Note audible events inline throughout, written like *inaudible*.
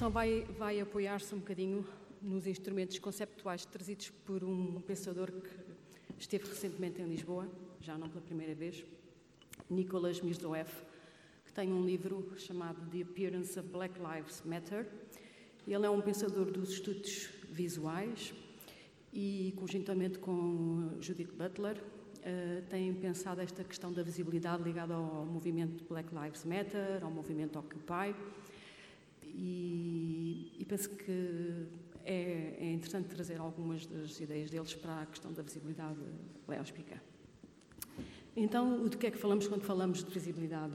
exposição vai, vai apoiar-se um bocadinho nos instrumentos conceptuais trazidos por um pensador que esteve recentemente em Lisboa, já não pela primeira vez, Nicholas Mirzoeff, que tem um livro chamado The Appearance of Black Lives Matter. Ele é um pensador dos estudos visuais e, conjuntamente com Judith Butler, uh, tem pensado esta questão da visibilidade ligada ao movimento Black Lives Matter, ao movimento Occupy. E, e penso que é, é, interessante trazer algumas das ideias deles para a questão da visibilidade lésbica. Então, de que é que falamos quando falamos de visibilidade?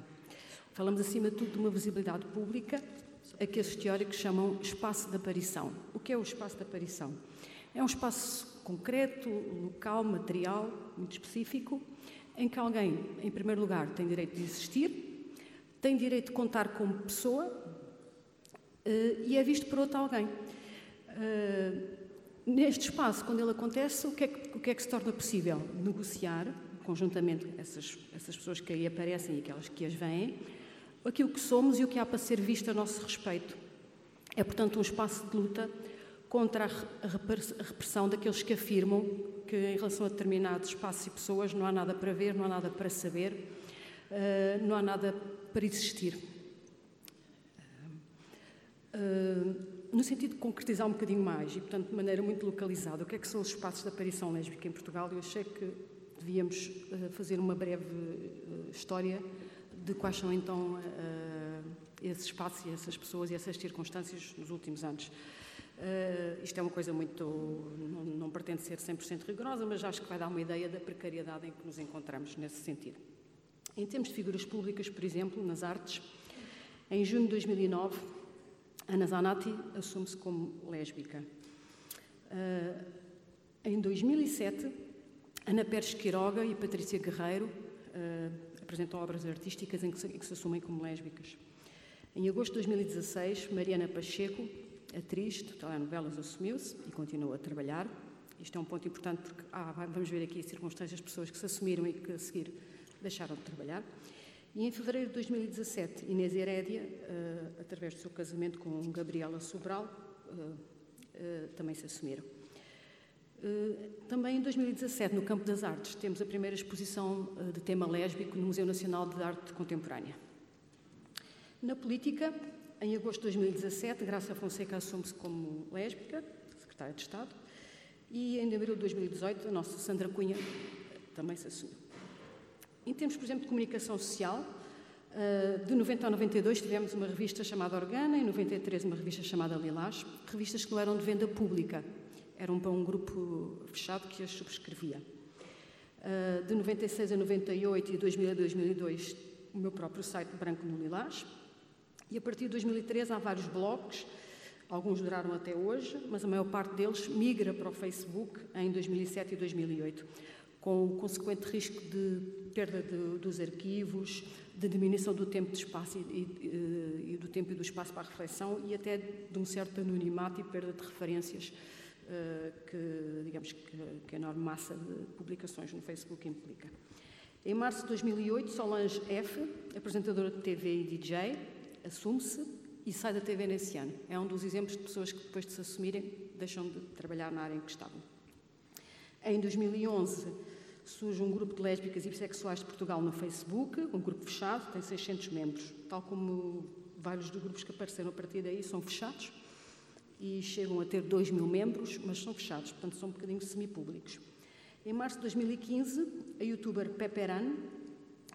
Falamos, acima de tudo, de uma visibilidade pública, a que esses teóricos chamam espaço de aparição. O que é o espaço de aparição? É um espaço concreto, local, material, muito específico, em que alguém, em primeiro lugar, tem direito de existir, tem direito de contar como pessoa e é visto por outro alguém. Uh, neste espaço, quando ele acontece, o que, é que, que, é que, se torna possível? Negociar, conjuntamente, essas, essas pessoas que aí aparecem e aquelas que as veem, aquilo que somos e o que há para ser visto a nosso respeito. É, portanto, um espaço de luta contra a repressão daqueles que afirmam que, em relação a determinados espaços e pessoas, não há nada para ver, não há nada para saber, eh, não há nada para existir. Eh, no sentido de concretizar um bocadinho mais e, portanto, de maneira muito localizada, o que é que são os espaços de aparição lésbica em Portugal? Eu achei que devíamos eh, fazer uma breve história de quais são, então, esses espaços e essas pessoas e essas circunstâncias nos últimos anos. Uh, isto é uma coisa muito. Não, não pretende ser 100% rigorosa, mas acho que vai dar uma ideia da precariedade em que nos encontramos nesse sentido. Em termos de figuras públicas, por exemplo, nas artes, em junho de 2009, Ana Zanatti assume-se como lésbica. Uh, em 2007, Ana Pérez Quiroga e Patrícia Guerreiro uh, apresentam obras artísticas em que, se, em que se assumem como lésbicas. Em agosto de 2016, Mariana Pacheco atriz de telenovelas, assumiu-se e continua a trabalhar. Isto é um ponto importante porque ah, vamos ver aqui circunstâncias de pessoas que se assumiram e que a seguir deixaram de trabalhar. E em fevereiro de 2017, Inês Herédia, uh, através do seu casamento com Gabriela Sobral, uh, uh, também se assumiram. também em 2017, no campo das artes, temos a primeira exposição de tema lésbico no Museu Nacional de Arte Contemporânea. Na política, em agosto de 2017, Graça Fonseca assume-se como lésbica, secretária de Estado, e em abril de 2018, a nossa Sandra Cunha também se assumiu. Em termos, por exemplo, de comunicação social, eh, de 90 a 92 tivemos uma revista chamada Organa, em 93 uma revista chamada Lilás, revistas que não eram de venda pública, eram para um grupo fechado que as subscrevia. Eh, de 96 a 98 e de 2000 a 2002, o meu próprio site Branco no Lilás, e a partir de 2013 há vários blogs, alguns duraram até hoje, mas a maior parte deles migra para o Facebook em 2007 e 2008, com o consequente risco de perda de, dos arquivos, de diminuição do tempo de espaço e, e, e, do tempo e do espaço para a reflexão e até de um certo anonimato e perda de referências uh, que, digamos, que, que a enorme massa de publicações no Facebook implica. Em março de 2008, Solange F., apresentadora de TV e DJ, assume-se e sai da TV nesse ano. É um dos exemplos de pessoas que, depois de se assumirem, deixam de trabalhar na área em que estavam. Em 2011, surge um grupo de lésbicas e bissexuais de Portugal no Facebook, um grupo fechado, tem 600 membros. Tal como vários dos grupos que apareceram a partir daí são fechados e chegam a ter 2 mil membros, mas são fechados, portanto são um bocadinho semipúblicos. Em março de 2015, a youtuber Peperan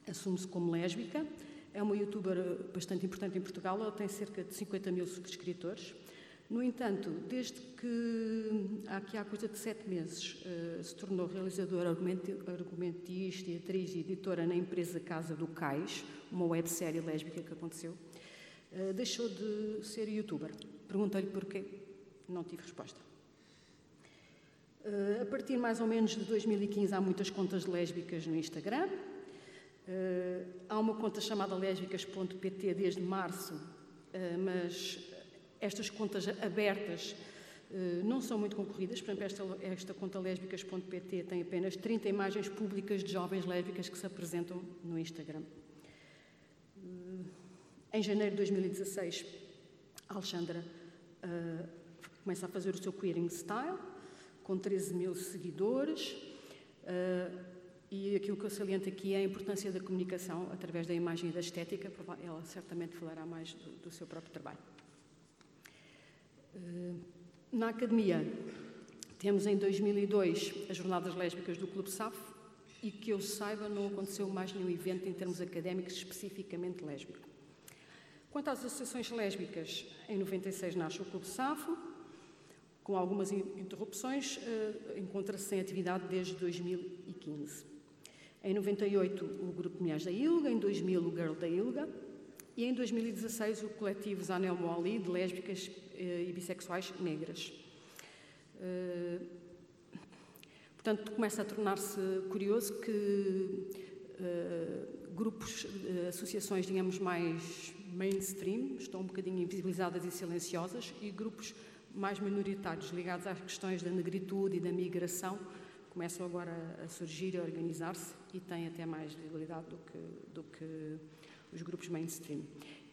assume-se como lésbica é uma youtuber bastante importante em Portugal, ela tem cerca de 50 mil subscritores. No entanto, desde que aqui há coisa de sete meses uh, se tornou realizadora, argumentista, atriz e editora na empresa Casa do Cais, uma websérie lésbica que aconteceu, uh, deixou de ser youtuber. Perguntei-lhe porquê, não tive resposta. Uh, a partir mais ou menos de 2015 há muitas contas lésbicas no Instagram, há uma conta chamada lésbicas.pt desde março, mas estas contas abertas uh, não são muito concorridas. Por exemplo, esta, esta conta lésbicas.pt tem apenas 30 imagens públicas de jovens lésbicas que se apresentam no Instagram. em janeiro de 2016, Alexandra Começa a fazer o seu queering style, com 13 mil seguidores. Uh, e aquilo que eu saliento aqui é a importância da comunicação através da imagem e da estética. Ela certamente falará mais do, do seu próprio trabalho. Na academia, temos em 2002 as Jornadas Lésbicas do Clube SAF e que eu saiba não aconteceu mais nenhum evento em termos académicos especificamente lésbico. Quanto às associações lésbicas, em 96 nasce o Clube SAFO, com algumas interrupções, uh, encontra-se sem atividade desde 2015. Em 98, o Grupo Mulheres da Ilga, em 2000, o Girl da Ilga, e em 2016, o coletivo Zanel Moli, de lésbicas e bissexuais negras. Uh, portanto, começa a tornar-se curioso que grupos, associações, digamos, mais mainstream, estão um bocadinho invisibilizadas e silenciosas, e grupos mais minoritários ligados às questões da negritude e da migração começam agora a surgir a organizar-se e têm até mais visibilidade do que, do que os grupos mainstream.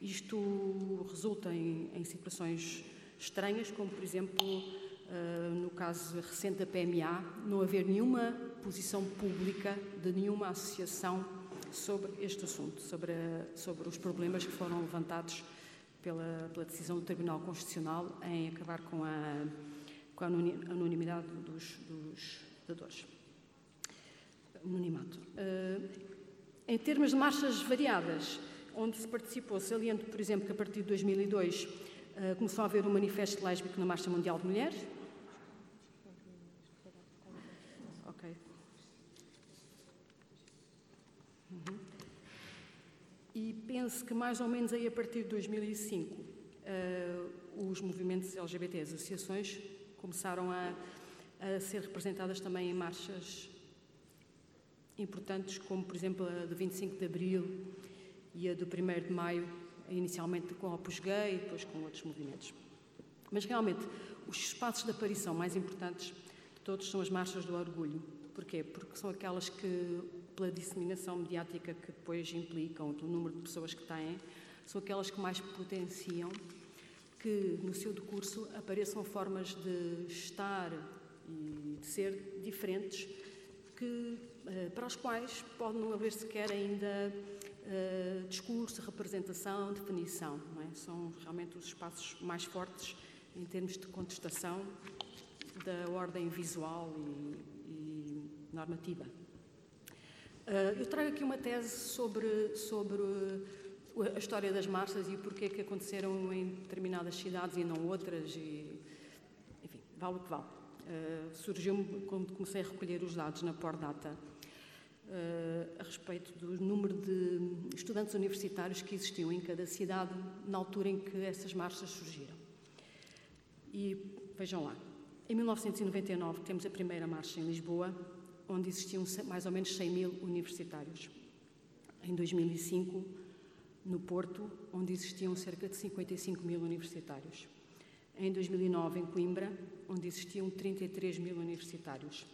Isto resulta em, em situações estranhas, como por exemplo, uh, no caso recente da PMA, não haver nenhuma posição pública de nenhuma associação sobre este assunto, sobre, a, sobre os problemas que foram levantados pela, pela, decisão do Tribunal Constitucional em acabar com a, com a anonimidade dos, dos dadores. Anonimato. Uh, em termos de marchas variadas, onde se participou, saliento, por exemplo, que a partir de 2002 eh, começou a haver um manifesto lésbico na Marcha Mundial de Mulheres, E penso que mais ou menos aí a partir de 2005 uh, eh, os movimentos LGBT, as associações, começaram a, a, ser representadas também em marchas importantes, como por exemplo a do 25 de Abril e a do 1 de Maio, inicialmente com Opus Gay e depois com outros movimentos. Mas realmente, os espaços de aparição mais importantes de todos são as marchas do orgulho. Porquê? Porque são aquelas que pela disseminação mediática que depois implicam, pelo número de pessoas que têm, são aquelas que mais potenciam que no seu decurso apareçam formas de estar e de ser diferentes que, eh, para as quais pode não haver sequer ainda uh, discurso, representação, definição. É? São realmente os espaços mais fortes em termos de contestação da ordem visual e, e normativa. Uh, eu trago aqui uma tese sobre, sobre a história das marchas e porquê que aconteceram em determinadas cidades e não outras. E, enfim, vale o que vale. Uh, Surgiu-me quando comecei a recolher os dados na Pordata uh, a respeito do número de estudantes universitários que existiam em cada cidade na altura em que essas marchas surgiram. E vejam lá, em 1999 temos a primeira marcha em Lisboa, onde existiam mais ou menos 100 mil universitários. Em 2005, no Porto, onde existiam cerca de 55 mil universitários. Em 2009, em Coimbra, onde existiam 33 mil universitários.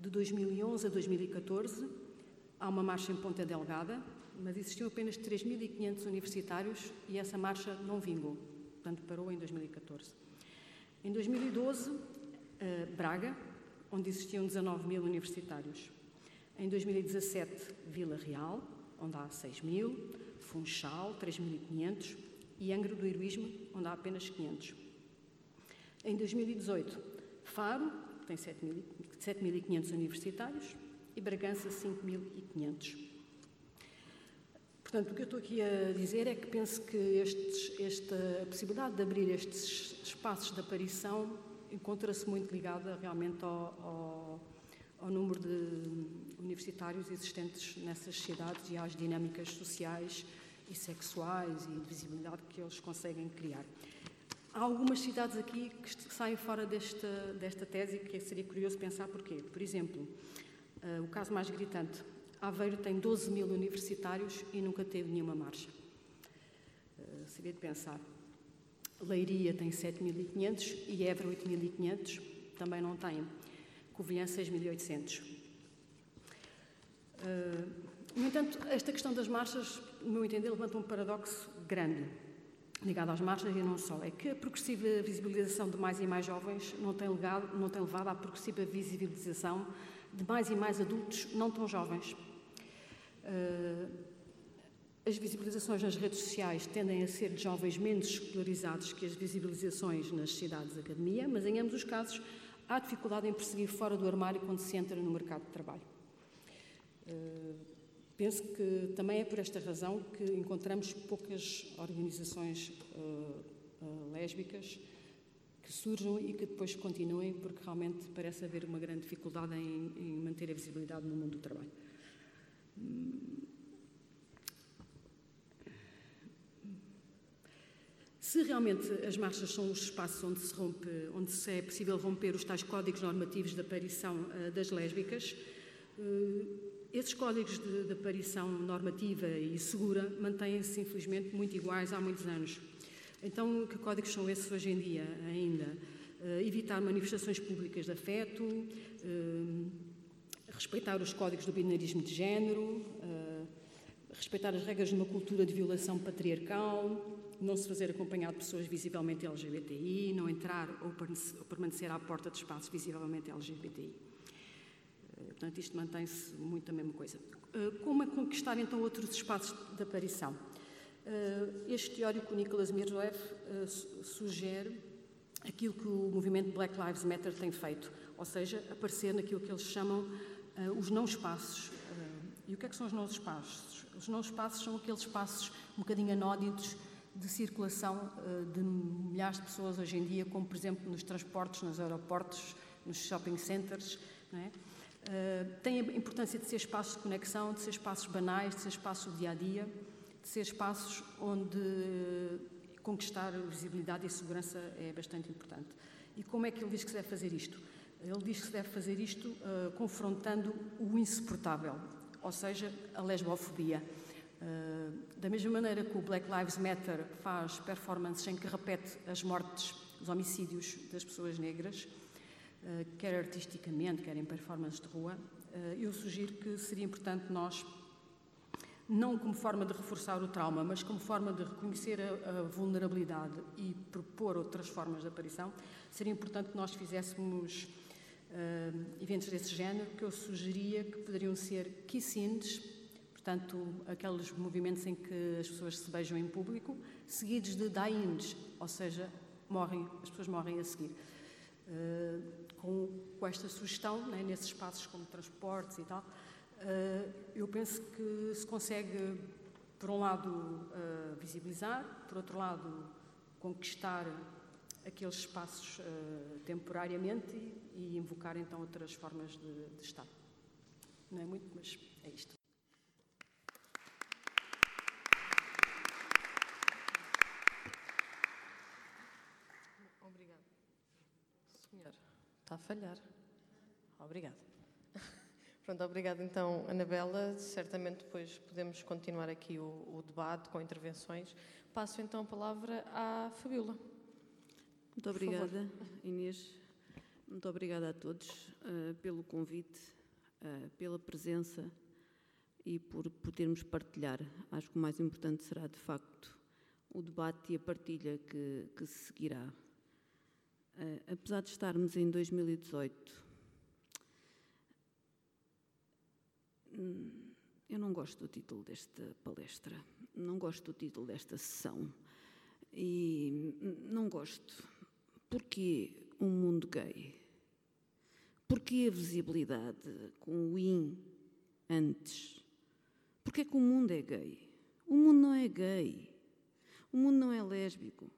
De 2011 a 2014, há uma marcha em Ponta Delgada, mas existiam apenas 3.500 universitários e essa marcha não vingou, portanto parou em 2014. Em 2012, eh, Braga, onde existiam 19 mil universitários. Em 2017, Vila Real, onde há 6 mil, Funchal, 3.500 e Angra do Heroísmo, onde há apenas 500. Em 2018, Faro, tem 7.500 universitários e Bragança, 5.500. Portanto, o que eu estou aqui a dizer é que penso que estes, esta possibilidade de abrir estes espaços de aparição encontra-se muito ligada realmente ao, ao, ao, número de universitários existentes nessas cidades e às dinâmicas sociais e sexuais e de visibilidade que eles conseguem criar. Há algumas cidades aqui que saem fora desta, desta tese que seria curioso pensar porquê. Por exemplo, uh, o caso mais gritante, Aveiro tem 12 mil universitários e nunca teve nenhuma marcha. Uh, seria de pensar. Leiria tem 7.500 e Évora 8.500, também não tem. Covilhã 6.800. Uh, no entanto, esta questão das marchas, no meu entender, levanta um paradoxo grande. Ligado às marchas e não só, é que a progressiva visibilização de mais e mais jovens não tem, legado, não tem levado à progressiva visibilização de mais e mais adultos não tão jovens. Uh, as visibilizações nas redes sociais tendem a ser de jovens menos escolarizados que as visibilizações nas cidades de academia, mas em ambos os casos há dificuldade em perseguir fora do armário quando se entra no mercado de trabalho. Penso que também é por esta razão que encontramos poucas organizações uh, uh, lésbicas que surjam e que depois continuem, porque realmente parece haver uma grande dificuldade em, em manter a visibilidade no mundo do trabalho. Se realmente as marchas são os espaços onde se, rompe, onde se é possível romper os tais códigos normativos de aparição uh, das lésbicas, esses códigos de, de, aparição normativa e segura mantêm-se, infelizmente, muito iguais há muitos anos. Então, que códigos são esses hoje em dia ainda? Uh, evitar manifestações públicas de afeto, respeitar os códigos do binarismo de género, respeitar as regras de uma cultura de violação patriarcal, não se fazer acompanhado de pessoas visivelmente LGBTI, não entrar ou permanecer à porta de espaços visivelmente LGBTI. Eh, portanto, isto mantém-se muito a mesma coisa. Eh, como é conquistar então outros espaços de aparição? Eh, este teórico, Nicholas Mirzoev, sugere aquilo que o movimento Black Lives Matter tem feito, ou seja, aparecer naquilo que eles chamam os não espaços. E o que é que são os não espaços? Os não espaços são aqueles espaços um bocadinho anóditos de circulação eh, de milhares de pessoas hoje em dia, como por exemplo nos transportes, nos aeroportos, nos shopping centers. É? Uh, tem a importância de ser espaços de conexão, de ser espaços banais, de ser espaços do dia a dia, de ser espaços onde conquistar visibilidade e segurança é bastante importante. E como é que ele diz que se deve fazer isto? Ele diz que se deve fazer isto uh, confrontando o insuportável, ou seja, a lesbofobia. Uh, da mesma maneira que o Black Lives Matter faz performances em que repete as mortes, os homicídios das pessoas negras, quer artisticamente, quer em performances de rua, uh, eu sugiro que seria importante nós, não como forma de reforçar o trauma, mas como forma de reconhecer a, vulnerabilidade e propor outras formas de aparição, seria importante que nós fizéssemos eventos desse género, que eu sugeria que poderiam ser kiss-ins, portanto, aqueles movimentos em que as pessoas se beijam em público, seguidos de die-ins, ou seja, morrem, as pessoas morrem a seguir. Uh, com, com, esta sugestão, né, nesses espaços como transportes e tal, uh, eu penso que se consegue, por um lado, uh, visibilizar, por outro lado, conquistar aqueles espaços temporariamente e, e, invocar então outras formas de, de estar. Não é muito, mas é isto. Está a falhar. Obrigada. *laughs* Pronto, obrigada então, Anabela. Certamente depois podemos continuar aqui o, o, debate com intervenções. Passo então a palavra à Fabiola. Muito obrigada, Inês. Muito obrigada a todos uh, pelo convite, uh, pela presença e por podermos partilhar. Acho que o mais importante será, de facto, o debate e a partilha que, que se seguirá. Uh, apesar de estarmos em 2018, hum, eu não gosto do título desta palestra, não gosto do título desta sessão e não gosto. Porquê um mundo gay? Porquê a visibilidade com o in antes? Porquê que o mundo é gay? O mundo não é gay. O mundo não é lésbico.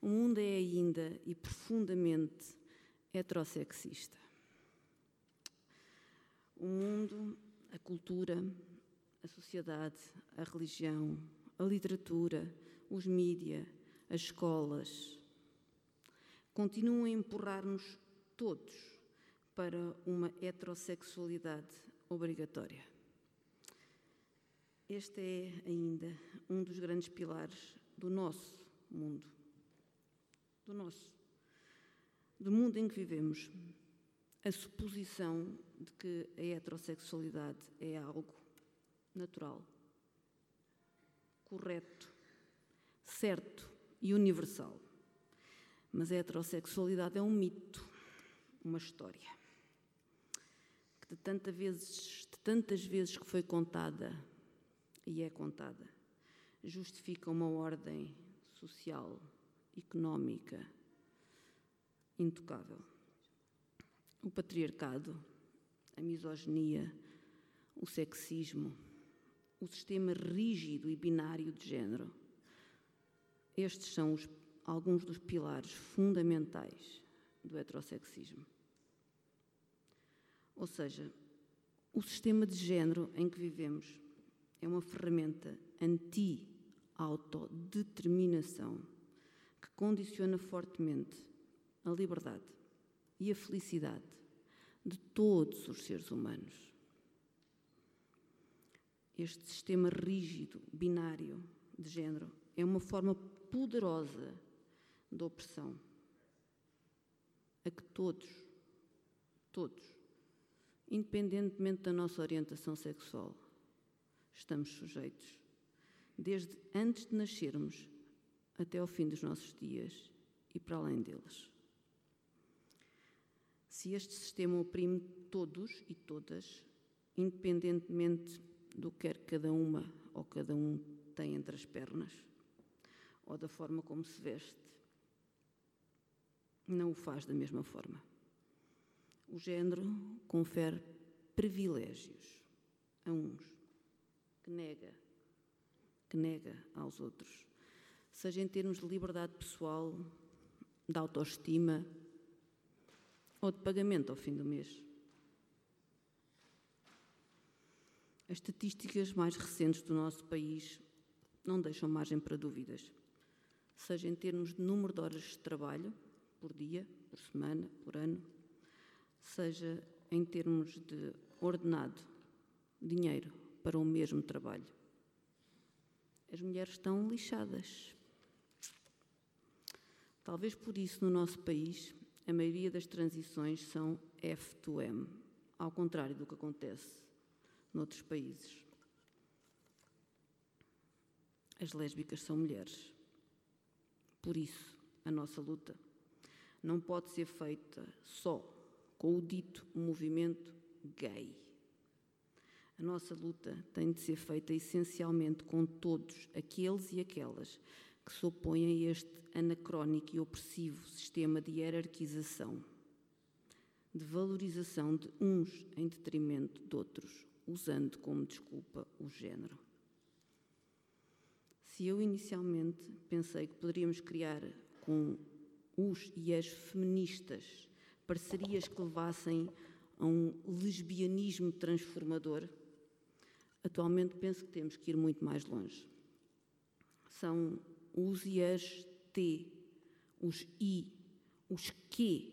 O mundo é ainda e profundamente heterossexista. O mundo, a cultura, a sociedade, a religião, a literatura, os mídia, as escolas, continuam a empurrar-nos todos para uma heterossexualidade obrigatória. Este é ainda um dos grandes pilares do nosso mundo do nosso, do mundo em que vivemos, a suposição de que a heterossexualidade é algo natural, correto, certo, e universal. Mas a heterossexualidade é um mito, uma história. Que de, tanta vezes, de tantas vezes que foi contada e é contada, justifica uma ordem social, económica, intocável. O patriarcado, a misoginia, o sexismo, o sistema rígido e binário de género. Estes são os, alguns dos pilares fundamentais do heterossexismo. Ou seja, o sistema de género em que vivemos é uma ferramenta anti-autodeterminação condiciona fortemente a liberdade e a felicidade de todos os seres humanos. Este sistema rígido, binário de género, é uma forma poderosa de opressão a que todos, todos, independentemente da nossa orientação sexual, estamos sujeitos, desde antes de nascermos até ao fim dos nossos dias e para além deles. Se este sistema oprime todos e todas, independentemente do que quer cada uma ou cada um tem entre as pernas, ou da forma como se veste, não o faz da mesma forma. O género confere privilégios a uns que nega, que nega aos outros, seja em termos de liberdade pessoal, de autoestima ou de pagamento ao fim do mês. As estatísticas mais recentes do nosso país não deixam margem para dúvidas, seja em termos de número de horas de trabalho por dia, por semana, por ano, seja em termos de ordenado, dinheiro para o mesmo trabalho. As mulheres estão lixadas. Talvez por isso no nosso país a maioria das transições são F2M, ao contrário do que acontece noutros países. As lésbicas são mulheres. Por isso, a nossa luta não pode ser feita só com o dito movimento gay. A nossa luta tem de ser feita essencialmente com todos aqueles e aquelas que se opõem a este anacrónico e opressivo sistema de hierarquização, de valorização de uns em detrimento de outros, usando como desculpa o género. Se eu inicialmente pensei que poderíamos criar com os e as feministas parcerias que levassem a um lesbianismo transformador, atualmente penso que temos que ir muito mais longe. São os e as T, os I, os Q,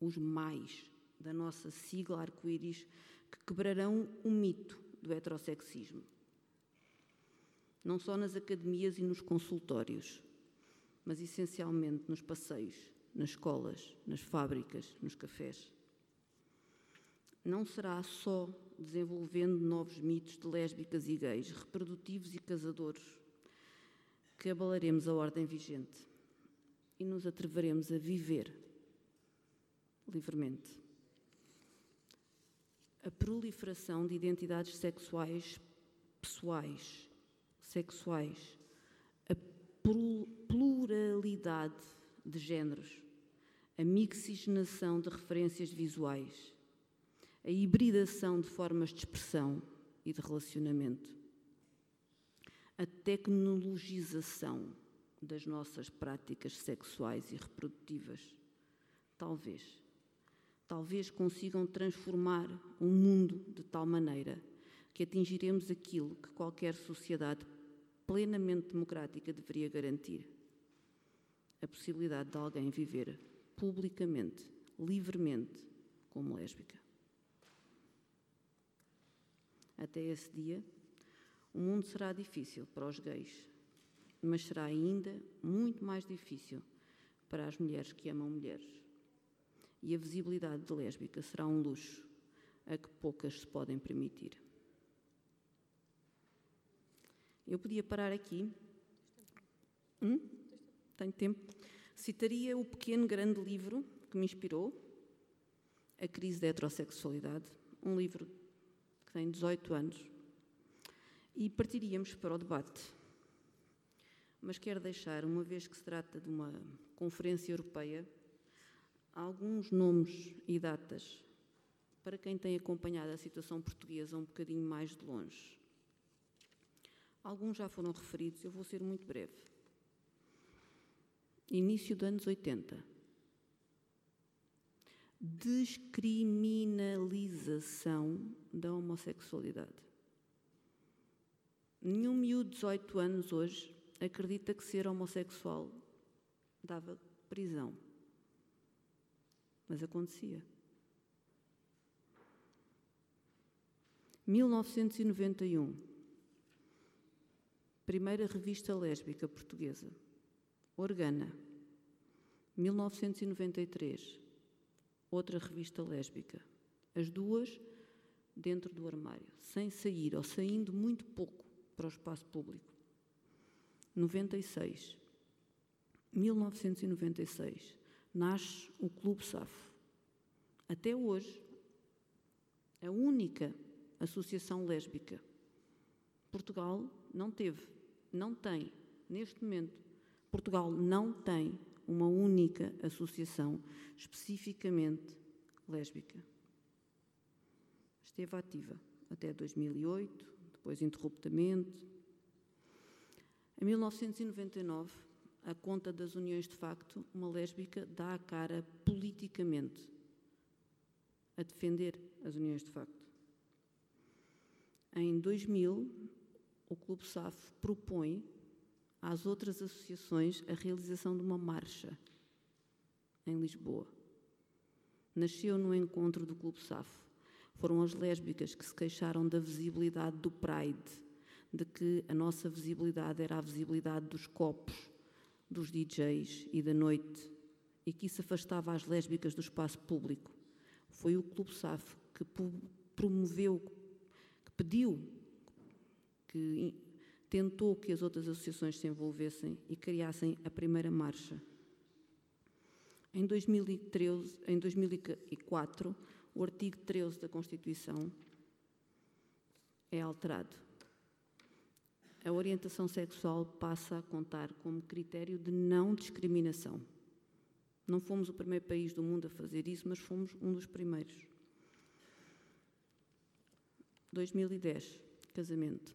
os mais da nossa sigla arco-íris que quebrarão o mito do heterossexismo. Não só nas academias e nos consultórios, mas essencialmente nos passeios, nas escolas, nas fábricas, nos cafés. Não será só desenvolvendo novos mitos de lésbicas e gays, reprodutivos e casadores, que abalaremos a ordem vigente e nos atreveremos a viver livremente. A proliferação de identidades sexuais pessoais, sexuais, a pluralidade de géneros, a mixigenação de referências visuais, a hibridação de formas de expressão e de relacionamento, a tecnologização das nossas práticas sexuais e reprodutivas. Talvez, talvez consigam transformar o mundo de tal maneira que atingiremos aquilo que qualquer sociedade plenamente democrática deveria garantir: a possibilidade de alguém viver publicamente, livremente, como lésbica. Até esse dia, o mundo será difícil para os gays, mas será ainda muito mais difícil para as mulheres que amam mulheres. E a visibilidade de lésbica será um luxo a que poucas se podem permitir. Eu podia parar aqui. Hum? tenho tempo, citaria o pequeno grande livro que me inspirou, A Crise da Heterossexualidade, um livro que tem 18 anos, e partiríamos para o debate. Mas quero deixar, uma vez que se trata de uma conferência europeia, alguns nomes e datas para quem tem acompanhado a situação portuguesa um bocadinho mais de longe. Alguns já foram referidos, eu vou ser muito breve. Início dos anos 80. Descriminalização da homossexualidade. Nenhum miúdo de 18 anos hoje acredita que ser homossexual dava prisão. Mas acontecia. 1991. Primeira revista lésbica portuguesa. Organa. 1993. Outra revista lésbica. As duas dentro do armário, sem sair ou saindo muito pouco para o espaço público. 96. 1996. Nasce o Clube Safo. Até hoje, a única associação lésbica. Portugal não teve, não tem, neste momento, Portugal não tem uma única associação especificamente lésbica. Esteve ativa até 2008, depois interruptamente. Em 1999, a conta das uniões de facto, uma lésbica dá a cara politicamente a defender as uniões de facto. Em 2000, o Clube SAF propõe às outras associações a realização de uma marcha em Lisboa. Nasceu no encontro do Clube SAF. Foram as lésbicas que se queixaram da visibilidade do Pride, de que a nossa visibilidade era a visibilidade dos copos, dos DJs e da noite, e que isso afastava as lésbicas do espaço público. Foi o Clube SAF que promoveu pediu, que tentou que as outras associações se envolvessem e criassem a primeira marcha. Em 2013, em 2004, o artigo 13 da Constituição é alterado. A orientação sexual passa a contar como critério de não discriminação. Não fomos o primeiro país do mundo a fazer isso, mas fomos um dos primeiros. 2010, casamento.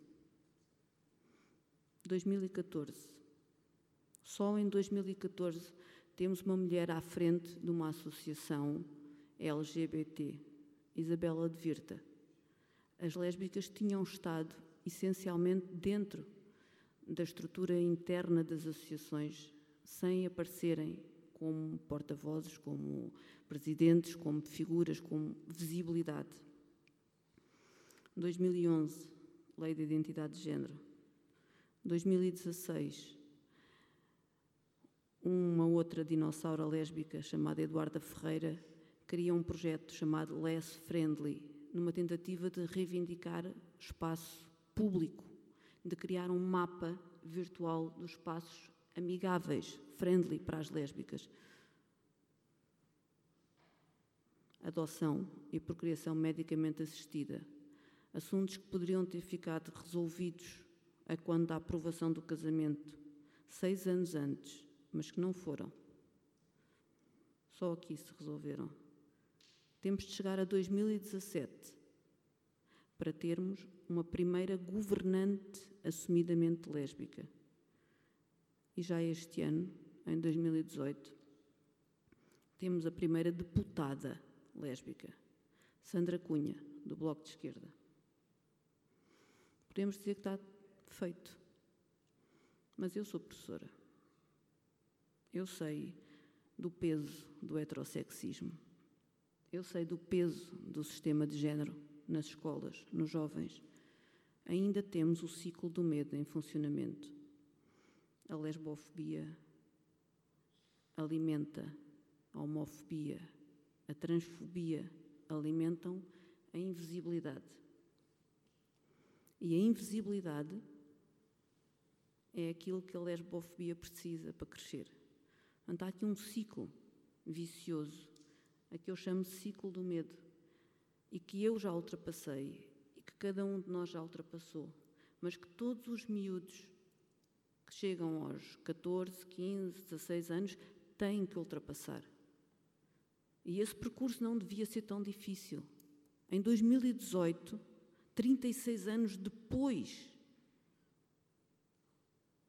2014. Só em 2014 temos uma mulher à frente de uma associação LGBT, Isabela de Virta. As lésbicas tinham estado essencialmente dentro da estrutura interna das associações, sem aparecerem como porta-vozes, como presidentes, como figuras, como visibilidade. 2011, Lei de Identidade de Gênero. 2016, uma outra dinossauro lésbica chamada Eduarda Ferreira cria um projeto chamado Less Friendly, numa tentativa de reivindicar espaço público, de criar um mapa virtual dos espaços amigáveis, friendly para as lésbicas. Adoção e procriação medicamente assistida, assuntos que poderiam ter ficado resolvidos a quando da aprovação do casamento, seis anos antes, mas que não foram. Só aqui se resolveram. Temos de chegar a 2017 para termos uma primeira governante assumidamente lésbica. E já este ano, em 2018, temos a primeira deputada lésbica, Sandra Cunha, do Bloco de Esquerda podemos dizer que está feito. Mas eu sou professora. Eu sei do peso do heterossexismo. Eu sei do peso do sistema de género nas escolas, nos jovens. Ainda temos o ciclo do medo em funcionamento. A lesbofobia alimenta a homofobia, a transfobia alimentam a invisibilidade. E a invisibilidade é aquilo que a lesbofobia precisa para crescer. Portanto, há aqui um ciclo vicioso, a que eu chamo ciclo do medo, e que eu já ultrapassei, e que cada um de nós já ultrapassou, mas que todos os miúdos que chegam aos 14, 15, 16 anos têm que ultrapassar. E esse percurso não devia ser tão difícil. Em 2018, 36 anos depois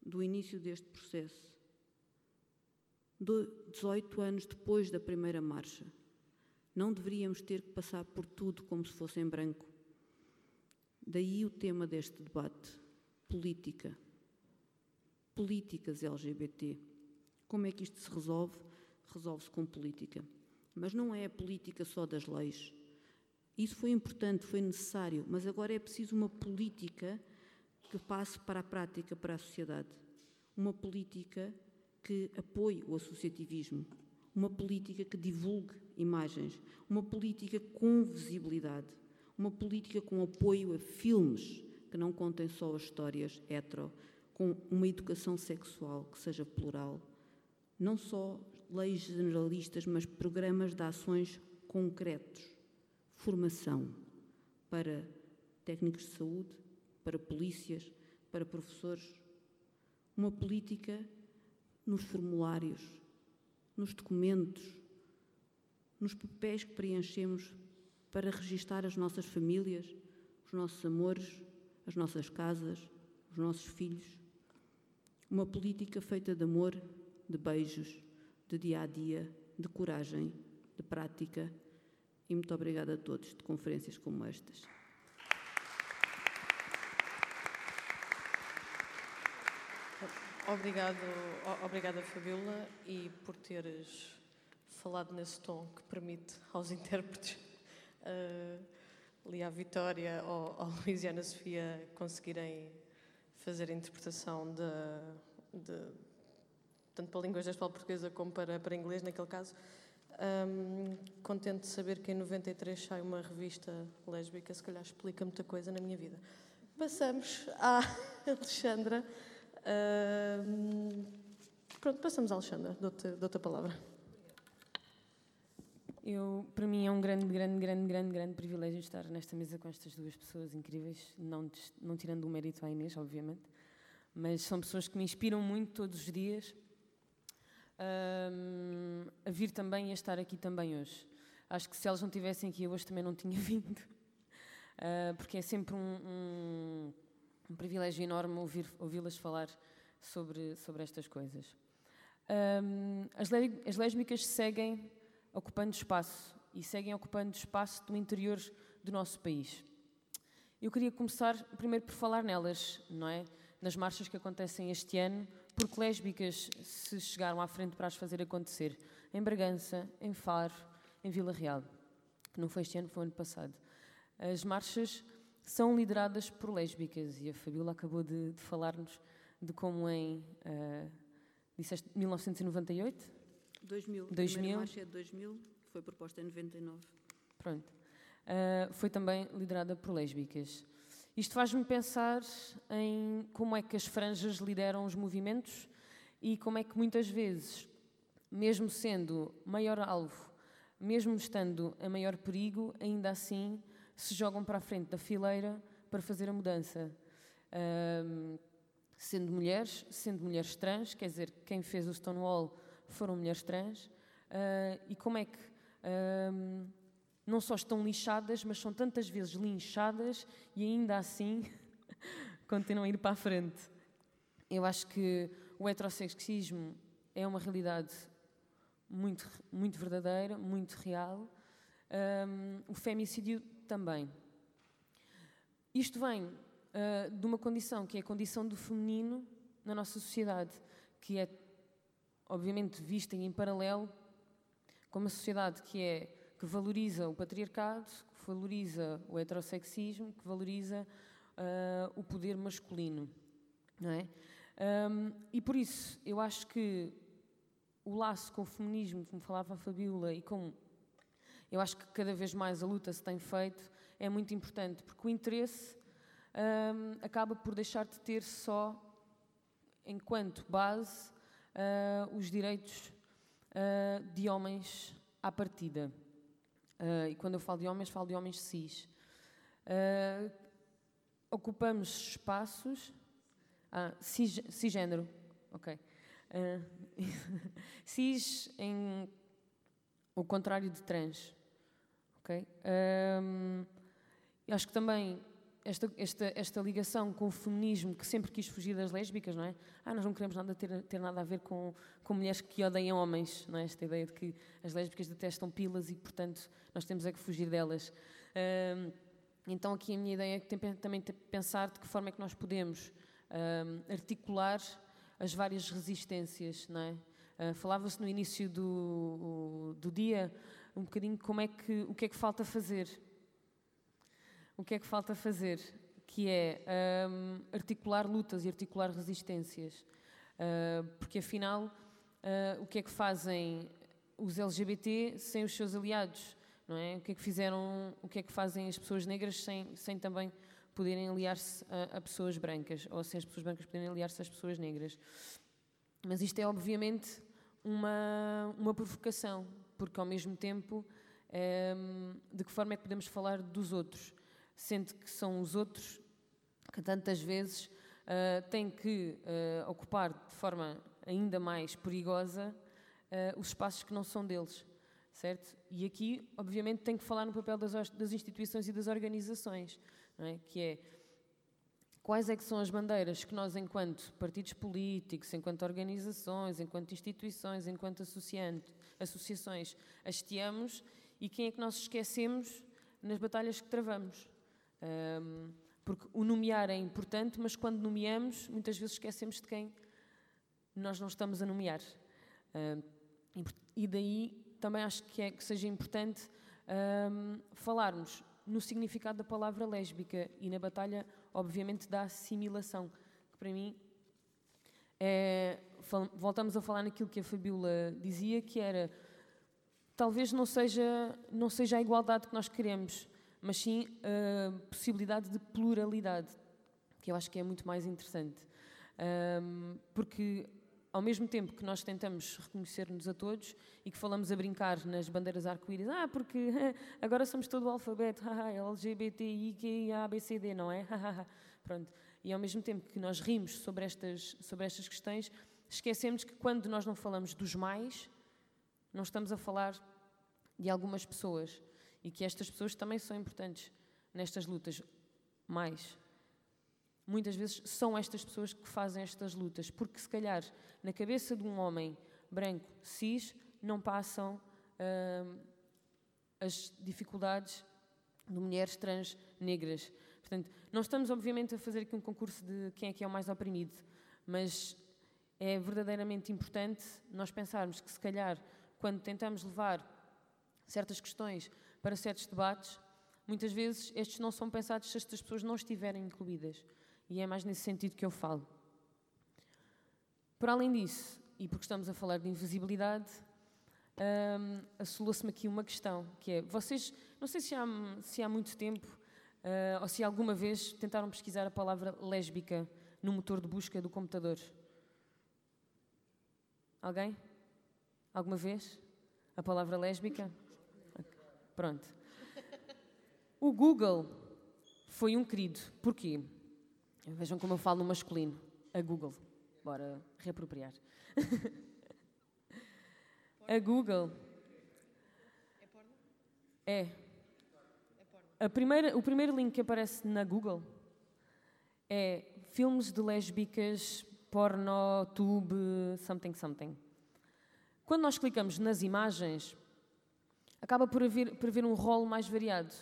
do início deste processo, 18 anos depois da primeira marcha, não deveríamos ter que passar por tudo como se fosse em branco. Daí o tema deste debate: política. Políticas LGBT. Como é que isto se resolve? Resolve-se com política. Mas não é a política só das leis. Isso foi importante, foi necessário, mas agora é preciso uma política que passe para a prática, para a sociedade. Uma política que apoie o associativismo, uma política que divulgue imagens, uma política com visibilidade, uma política com apoio a filmes que não contem só as histórias hetero, com uma educação sexual que seja plural, não só leis generalistas, mas programas de ações concretos, formação para técnicos de saúde, para polícias, para professores, uma política nos formulários, nos documentos, nos papéis que preenchemos para registar as nossas famílias, os nossos amores, as nossas casas, os nossos filhos. Uma política feita de amor, de beijos, de dia a dia, de coragem, de prática. E muito obrigada a todos de conferências como estas. Obrigado, obrigada, Fabiola, e por teres falado nesse tom que permite aos *laughs* intérpretes, uh, ali à Vitória ou à Luisiana Sofia, conseguirem fazer a interpretação de, de tanto para a língua gestual portuguesa como para, para inglês, naquele caso. Um, contente de saber que em 93 sai uma revista lésbica, se calhar explica muita coisa na minha vida. Passamos à *laughs* Alexandra. Uh, pronto, passamos à Alexandra, dou-te dou a palavra. Eu, para mim é um grande, grande, grande, grande, grande privilégio estar nesta mesa com estas duas pessoas incríveis, não, não tirando o mérito à Inês, obviamente, mas são pessoas que me inspiram muito todos os dias um, a vir também e a estar aqui também hoje. Acho que se elas não estivessem aqui hoje também não tinha *laughs* vindo, uh, porque é sempre um, um um privilégio enorme ouvi-las falar sobre, sobre estas coisas. As, as lésbicas seguem ocupando espaço e seguem ocupando espaço do interior do nosso país. Eu queria começar primeiro por falar nelas, não é? Nas marchas que acontecem este ano, porque lésbicas se chegaram à frente para as fazer acontecer em Bragança, em Faro, em Vila Real, que não foi este ano, foi ano passado. As marchas são lideradas por lésbicas e a Fabiola acabou de, de falar-nos de como em uh, disseste 1998 2000 2000 marcha é de 2000 foi proposta em 99 pronto. Uh, foi também liderada por lésbicas. Isto faz-me pensar em como é que as franjas lideram os movimentos e como é que muitas vezes mesmo sendo maior alvo mesmo estando a maior perigo ainda assim se jogam para a frente da fileira para fazer a mudança. Um, sendo mulheres, sendo mulheres trans, quer dizer, quem fez o Stonewall foram mulheres trans, uh, e como é que um, não só estão lixadas, mas são tantas vezes linchadas e ainda assim *laughs* continuam a ir para a frente. Eu acho que o heterossexismo é uma realidade muito, muito verdadeira, muito real. Um, o femicídio também. Isto vem uh, de uma condição que é a condição do feminino na nossa sociedade, que é, obviamente, vista em paralelo com uma sociedade que é que valoriza o patriarcado, que valoriza o heterossexismo, que valoriza uh, o poder masculino, não é? Um, e por isso eu acho que o laço com o feminismo, como falava a Fabiola, e com eu acho que cada vez mais a luta se tem feito, é muito importante, porque o interesse um, acaba por deixar de ter só enquanto base uh, os direitos uh, de homens à partida. Uh, e quando eu falo de homens, falo de homens cis. ocupamos espaços. Ah, cis, cisgênero, ok. *laughs* cis em o contrário de trans, ok. Um, acho que também esta, esta, esta ligação com o feminismo que sempre quis fugir das lésbicas, não é? Ah, nós não queremos nada ter, ter nada a ver com, com mulheres que odeiam homens, não é? Esta ideia de que as lésbicas detestam pilas e, portanto, nós temos é que fugir delas. Um, então, aqui a minha ideia é que também pensar de que forma é que nós podemos um, articular as várias resistências, não é? Uh, Falava-se no início do, do dia um bocadinho como é que, o que é que falta fazer o que é que falta fazer, que é um, articular lutas e articular resistências. Uh, porque afinal, uh, o que é que fazem os LGBT sem os seus aliados? Não é? O que é que fizeram, o que é que fazem as pessoas negras sem, sem também poderem aliar-se a, a, pessoas brancas, ou sem as pessoas brancas poderem aliar-se às pessoas negras? Mas isto é obviamente uma, uma provocação, porque ao mesmo tempo, um, de que forma é que podemos falar dos outros? Sendo que são os outros que tantas vezes uh, têm que uh, ocupar de forma ainda mais perigosa uh, os espaços que não são deles, certo? E aqui, obviamente, tem que falar no papel das, das instituições e das organizações, é? que é quais é que são as bandeiras que nós, enquanto partidos políticos, enquanto organizações, enquanto instituições, enquanto associações, hasteamos e quem é que nós esquecemos nas batalhas que travamos. Um, porque o nomear é importante, mas quando nomeamos, muitas vezes esquecemos de quem nós não estamos a nomear. E daí também acho que, é, que seja importante um, falarmos no significado da palavra lésbica e na batalha, obviamente, da assimilação, que para mim é, voltamos a falar naquilo que a Fabiola dizia, que era talvez não seja, não seja a igualdade que nós queremos, mas sim a possibilidade de pluralidade, que eu acho que é muito mais interessante. Um, porque ao mesmo tempo que nós tentamos reconhecer-nos a todos e que falamos a brincar nas bandeiras arco-íris, ah, porque *laughs* agora somos todo o alfabeto, *laughs* LGBTI, ABCD, não é? *laughs* Pronto. E ao mesmo tempo que nós rimos sobre estas, sobre estas questões, esquecemos que quando nós não falamos dos mais, não estamos a falar de algumas pessoas e que estas pessoas também são importantes nestas lutas. Mais, muitas vezes são estas pessoas que fazem estas lutas, porque se calhar na cabeça de um homem branco cis não passam uh, as dificuldades de mulheres trans negras. Portanto, não estamos obviamente a fazer aqui um concurso de quem é que é o mais oprimido, mas é verdadeiramente importante nós pensarmos que se calhar quando tentamos levar certas questões para certos debates, muitas vezes estes não são pensados se estas pessoas não estiverem incluídas. E é mais nesse sentido que eu falo. Por além disso, e porque estamos a falar de invisibilidade, um, assolou-se-me aqui uma questão, que é, vocês, não sei se há, se há muito tempo, uh, ou se alguma vez tentaram pesquisar a palavra lésbica no motor de busca do computador. Alguém? Alguma vez? A palavra lésbica? Pronto. O Google foi um querido. Porquê? Vejam como eu falo no masculino. A Google. Bora reapropriar. *laughs* a Google. É. A primeira, o primeiro link que aparece na Google é filmes de lésbicas, porno, tube, something, something. Quando nós clicamos nas imagens, acaba por haver, por haver um rol mais variado.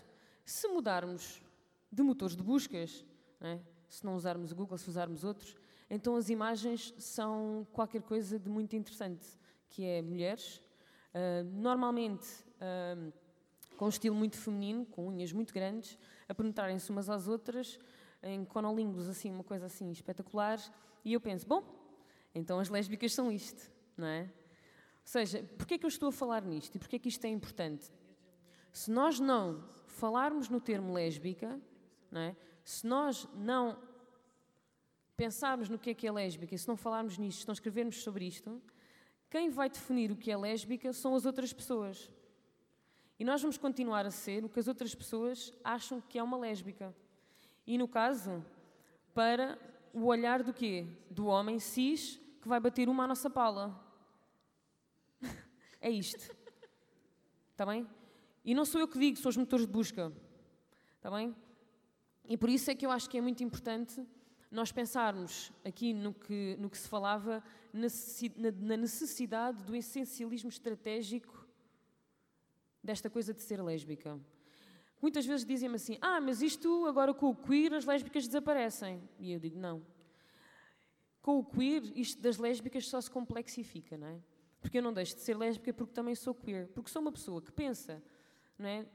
Se mudarmos de motores de buscas, é? se não usarmos o Google, se usarmos outros, então as imagens são qualquer coisa de muito interessante, que é mulheres, uh, normalmente uh, com um estilo muito feminino, com unhas muito grandes, a penetrarem-se umas às outras, em conolingos, assim, uma coisa assim espetacular, e eu penso, bom, então as lésbicas são isto, não é? Seja, porquê é que eu estou a falar nisto e porquê é que isto é importante? Se nós não falarmos no termo lésbica, não é? se nós não pensarmos no que é que é lésbica se não falarmos nisto, se não escrevermos sobre isto, quem vai definir o que é lésbica são as outras pessoas. E nós vamos continuar a ser o que as outras pessoas acham que é uma lésbica. E no caso, para o olhar do quê? Do homem cis que vai bater uma à nossa pala. É isto. Está bem? E não sou eu que digo, são os motores de busca. Está bem? E por isso é que eu acho que é muito importante nós pensarmos aqui no que, no que se falava na necessidade do essencialismo estratégico desta coisa de ser lésbica. Muitas vezes dizem-me assim: Ah, mas isto agora com o queer as lésbicas desaparecem. E eu digo: Não. Com o queer, isto das lésbicas só se complexifica, não é? Porque eu não deixo de ser lésbica porque também sou queer. Porque sou uma pessoa que pensa não é,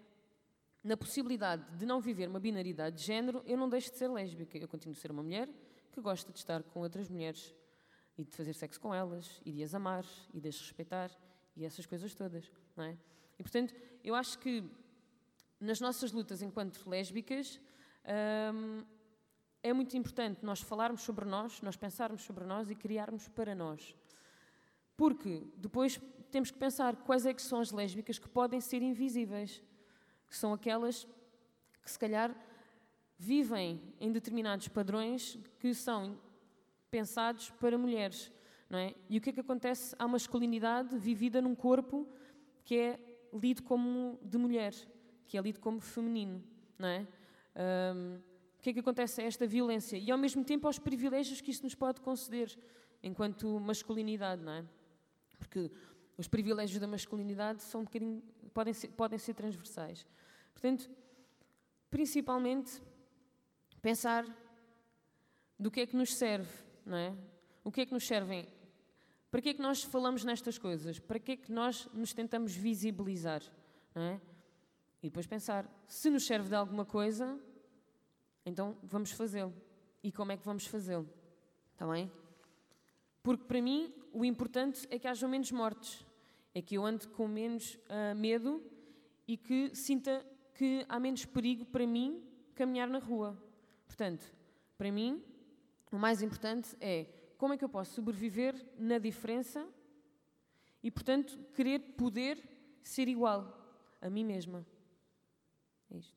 na possibilidade de não viver uma binaridade de género, eu não deixo de ser lésbica. Eu continuo a ser uma mulher que gosta de estar com outras mulheres e de fazer sexo com elas e de as amar e de as respeitar e essas coisas todas, não é? E portanto, eu acho que nas nossas lutas enquanto lésbicas hum, é muito importante nós falarmos sobre nós, nós pensarmos sobre nós e criarmos para nós. Porque depois temos que pensar quais é que são as lésbicas que podem ser invisíveis que são aquelas que se calhar vivem em determinados padrões que são pensados para mulheres, não é? E o que é que acontece? Há masculinidade vivida num corpo que é lido como de mulher, que é lido como feminino, não é? Um, o que é que acontece a esta violência e ao mesmo tempo aos privilégios que isto nos pode conceder enquanto masculinidade, não é? Porque os privilégios da masculinidade são um bocadinho, podem, ser, podem ser transversais. Portanto, principalmente, pensar do que é que nos serve, não é? O que é que nos servem? Para que é que nós falamos nestas coisas? Para que é que nós nos tentamos visibilizar, não é? E depois pensar, se nos serve de alguma coisa, então vamos fazê-lo. E como é que vamos fazê-lo? Está bem? Porque para mim o importante é que haja menos mortes, é que eu ande com menos uh, medo e que sinta que há menos perigo para mim caminhar na rua. Portanto, para mim, o mais importante é como é que eu posso sobreviver na diferença e, portanto, querer poder ser igual a mim mesma. É isto.